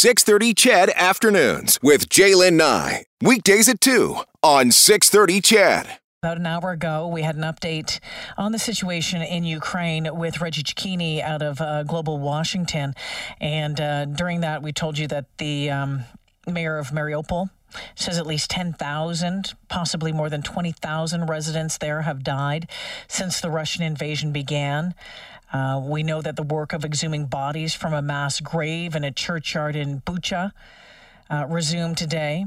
630 CHED Afternoons with Jaylen Nye. Weekdays at 2 on 630 CHED. About an hour ago, we had an update on the situation in Ukraine with Reggie Cecchini out of uh, Global Washington. And uh, during that, we told you that the um, mayor of Mariupol says at least 10,000, possibly more than 20,000 residents there have died since the Russian invasion began. Uh, we know that the work of exhuming bodies from a mass grave in a churchyard in Bucha uh, resumed today.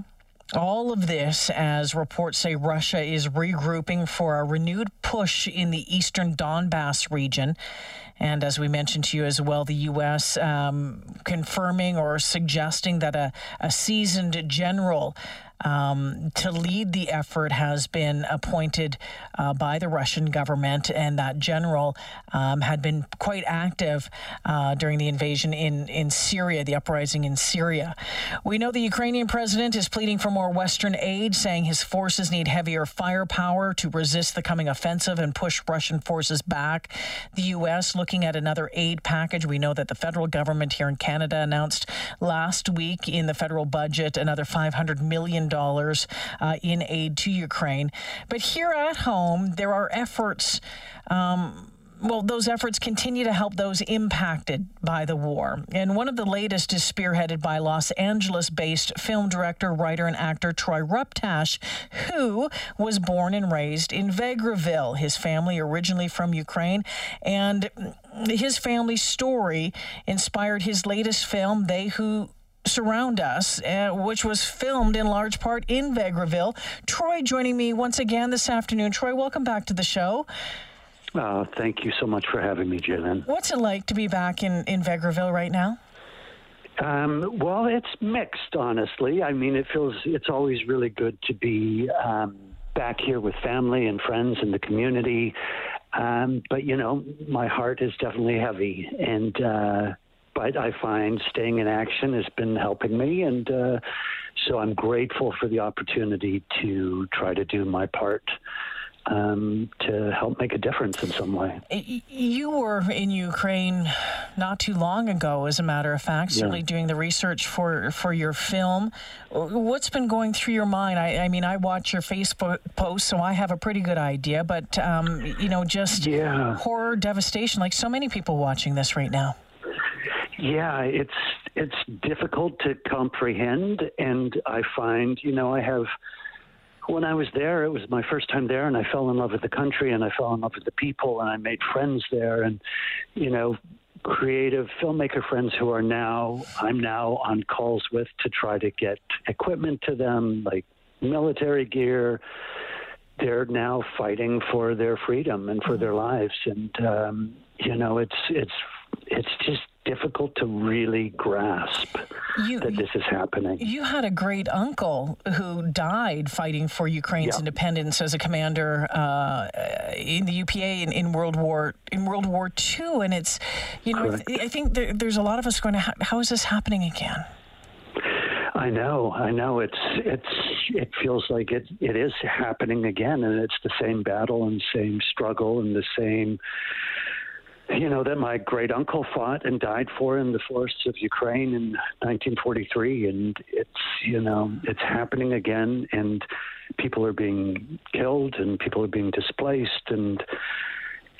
All of this, as reports say, Russia is regrouping for a renewed push in the eastern Donbass region. And as we mentioned to you as well, the U.S. Um, confirming or suggesting that a, a seasoned general um, to lead the effort has been appointed uh, by the Russian government, and that general um, had been quite active uh, during the invasion in, in Syria, the uprising in Syria. We know the Ukrainian president is pleading for more Western aid, saying his forces need heavier firepower to resist the coming offensive and push Russian forces back. The U.S. looking at another aid package. We know that the federal government here in Canada announced last week in the federal budget another $500 million uh, in aid to Ukraine. But here at home, there are efforts. Um, well, those efforts continue to help those impacted by the war. And one of the latest is spearheaded by Los Angeles based film director, writer, and actor Troy Ruptash, who was born and raised in Vegreville. His family originally from Ukraine. And his family's story inspired his latest film, They Who surround us, uh, which was filmed in large part in Vegreville. Troy joining me once again this afternoon. Troy, welcome back to the show. Uh, thank you so much for having me, Jalen. What's it like to be back in, in Vegreville right now? Um, well, it's mixed, honestly. I mean, it feels it's always really good to be um, back here with family and friends and the community. Um, but you know, my heart is definitely heavy, and uh, but I find staying in action has been helping me, and uh, so I'm grateful for the opportunity to try to do my part um, to help make a difference in some way. You were in Ukraine not too long ago, as a matter of fact, yeah. certainly doing the research for, for your film. What's been going through your mind? I, I mean, I watch your Facebook posts, so I have a pretty good idea, but, um, you know, just yeah. horror, devastation, like so many people watching this right now. Yeah, it's it's difficult to comprehend, and I find, you know, I have. When I was there, it was my first time there, and I fell in love with the country, and I fell in love with the people, and I made friends there, and you know, creative filmmaker friends who are now I'm now on calls with to try to get equipment to them, like military gear. They're now fighting for their freedom and for their lives, and um, you know, it's it's it's just difficult to really grasp you, that this is happening. You had a great uncle who died fighting for Ukraine's yeah. independence as a commander uh, in the UPA in, in, World War in World War II, and it's you know Correct. I think there, there's a lot of us going to ha- how is this happening again? I know, I know. It's it's it feels like it it is happening again, and it's the same battle and same struggle and the same you know, that my great uncle fought and died for in the forests of Ukraine in 1943. And it's, you know, it's happening again. And people are being killed and people are being displaced. And,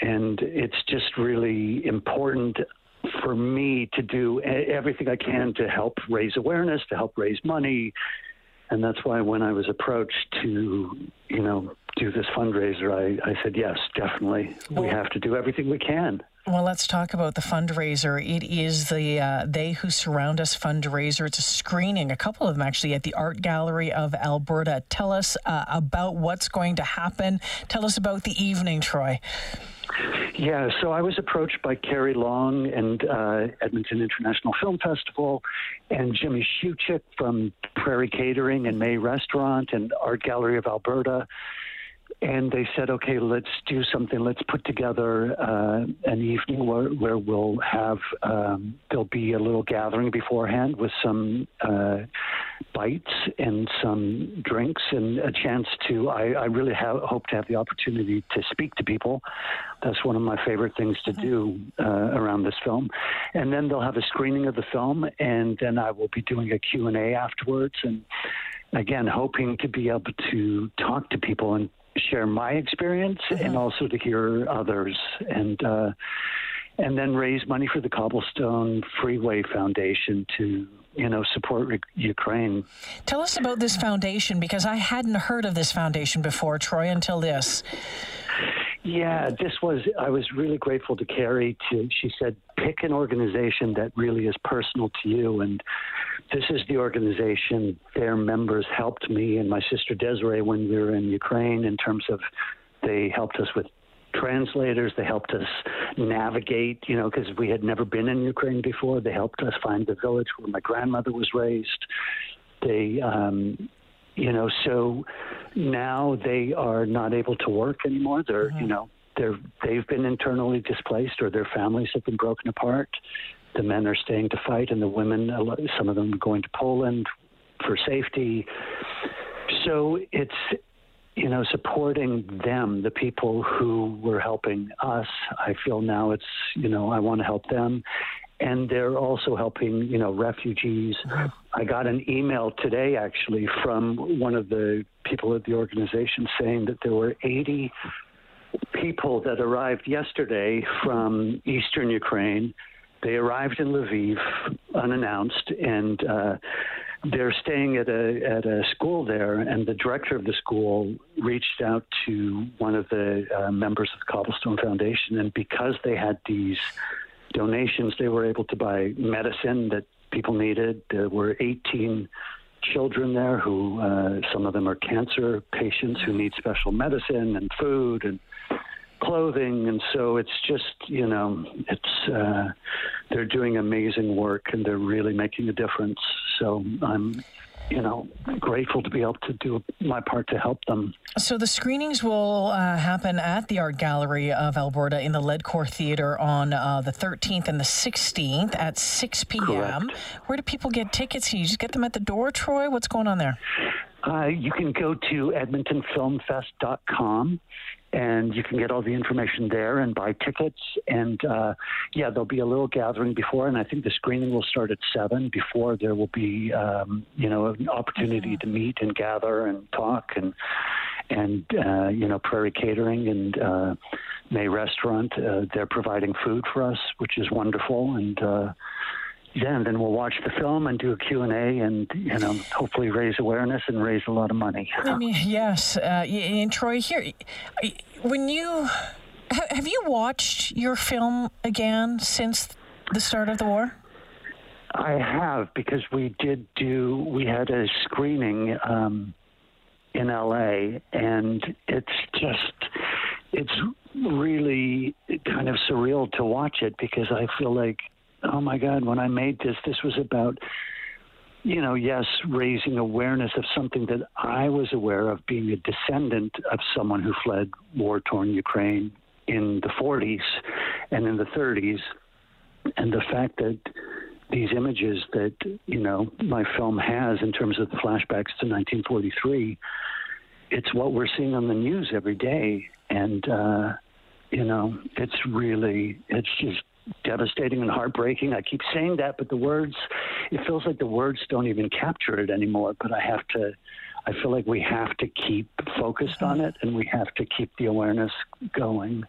and it's just really important for me to do everything I can to help raise awareness, to help raise money. And that's why when I was approached to, you know, do this fundraiser, I, I said, yes, definitely. We have to do everything we can. Well, let's talk about the fundraiser. It is the uh, They Who Surround Us fundraiser. It's a screening, a couple of them actually, at the Art Gallery of Alberta. Tell us uh, about what's going to happen. Tell us about the evening, Troy. Yeah, so I was approached by Carrie Long and uh, Edmonton International Film Festival and Jimmy Shewchuk from Prairie Catering and May Restaurant and Art Gallery of Alberta and they said, okay, let's do something. Let's put together uh, an evening where, where we'll have um, there'll be a little gathering beforehand with some uh, bites and some drinks and a chance to. I, I really have, hope to have the opportunity to speak to people. That's one of my favorite things to do uh, around this film. And then they'll have a screening of the film, and then I will be doing a Q and A afterwards. And again, hoping to be able to talk to people and share my experience mm-hmm. and also to hear others and uh, and then raise money for the Cobblestone Freeway Foundation to you know support re- Ukraine. Tell us about this foundation because I hadn't heard of this foundation before, Troy, until this. Yeah, this was, I was really grateful to Carrie. To, she said, pick an organization that really is personal to you. And this is the organization, their members helped me and my sister Desiree when we were in Ukraine in terms of they helped us with translators. They helped us navigate, you know, because we had never been in Ukraine before. They helped us find the village where my grandmother was raised. They, um, you know, so now they are not able to work anymore. They're, mm-hmm. you know, they're they've been internally displaced or their families have been broken apart. The men are staying to fight, and the women, some of them, going to Poland for safety. So it's you know, supporting them, the people who were helping us. I feel now it's, you know, I want to help them and they're also helping, you know, refugees. I got an email today, actually, from one of the people at the organization saying that there were 80 people that arrived yesterday from eastern Ukraine. They arrived in Lviv unannounced, and uh, they're staying at a at a school there. And the director of the school reached out to one of the uh, members of the Cobblestone Foundation, and because they had these donations, they were able to buy medicine that people needed. There were 18 children there who, uh, some of them are cancer patients who need special medicine and food and clothing. And so it's just, you know, it's, uh, they're doing amazing work and they're really making a difference. So I'm you know, grateful to be able to do my part to help them. So the screenings will uh, happen at the Art Gallery of Alberta in the Ledcor Theatre on uh, the 13th and the 16th at 6 p.m. Correct. Where do people get tickets? You just get them at the door, Troy? What's going on there? Uh, you can go to edmontonfilmfest.com and you can get all the information there and buy tickets. And uh, yeah, there'll be a little gathering before, and I think the screening will start at seven. Before there will be, um, you know, an opportunity mm-hmm. to meet and gather and talk and and uh, you know, Prairie Catering and uh, May Restaurant. Uh, they're providing food for us, which is wonderful, and uh, yeah, and then we'll watch the film and do a Q&A and, you know, hopefully raise awareness and raise a lot of money. I mean, yes. Uh, and Troy, here, when you, have you watched your film again since the start of the war? I have because we did do, we had a screening um, in LA and it's just, it's really kind of surreal to watch it because I feel like oh my God, when I made this, this was about, you know, yes, raising awareness of something that I was aware of being a descendant of someone who fled war torn Ukraine in the 40s and in the 30s. And the fact that these images that, you know, my film has in terms of the flashbacks to 1943, it's what we're seeing on the news every day. And, uh, you know, it's really, it's just devastating and heartbreaking. I keep saying that, but the words, it feels like the words don't even capture it anymore. But I have to, I feel like we have to keep focused on mm-hmm. it and we have to keep the awareness going.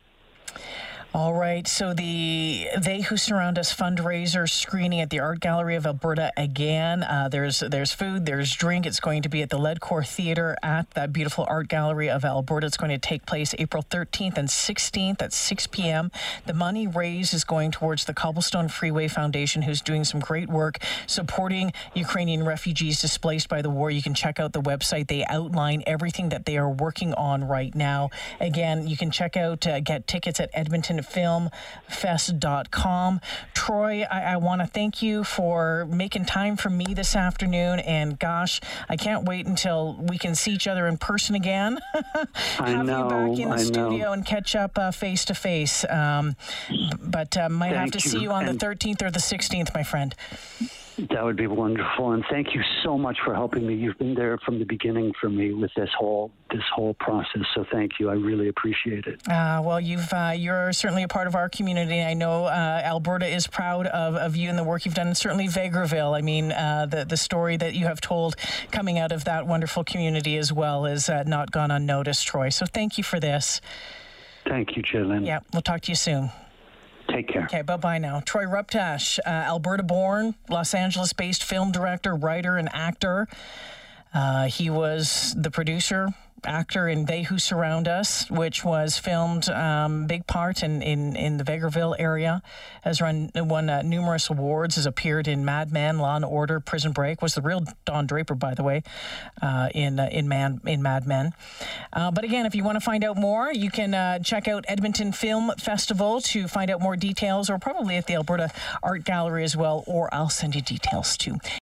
All right. So the They Who Surround Us fundraiser screening at the Art Gallery of Alberta again. Uh, there's there's food, there's drink. It's going to be at the Ledcor Theatre at that beautiful Art Gallery of Alberta. It's going to take place April 13th and 16th at 6 p.m. The money raised is going towards the Cobblestone Freeway Foundation, who's doing some great work supporting Ukrainian refugees displaced by the war. You can check out the website. They outline everything that they are working on right now. Again, you can check out uh, get tickets at Edmonton filmfest.com. Troy, I, I want to thank you for making time for me this afternoon. And gosh, I can't wait until we can see each other in person again. Have know, you back in the I studio know. and catch up face to face. But uh, might Thank have to you. see you on and the 13th or the 16th, my friend. That would be wonderful, and thank you so much for helping me. You've been there from the beginning for me with this whole this whole process. So thank you. I really appreciate it. Uh, well, you've uh, you're certainly a part of our community. I know uh, Alberta is proud of, of you and the work you've done. And certainly Vegreville. I mean, uh, the the story that you have told coming out of that wonderful community as well is uh, not gone unnoticed, Troy. So thank you for this. Thank you, Jalen. Yeah, we'll talk to you soon. Take care. Okay, bye bye now. Troy Ruptash, uh, Alberta born, Los Angeles based film director, writer, and actor. Uh, he was the producer actor in They Who Surround Us, which was filmed um, big part in, in, in the Vegreville area, has run won uh, numerous awards, has appeared in Mad Men, Law and Order, Prison Break, was the real Don Draper, by the way, uh, in uh, in Man in Mad Men. Uh, but again, if you want to find out more, you can uh, check out Edmonton Film Festival to find out more details, or probably at the Alberta Art Gallery as well, or I'll send you details too.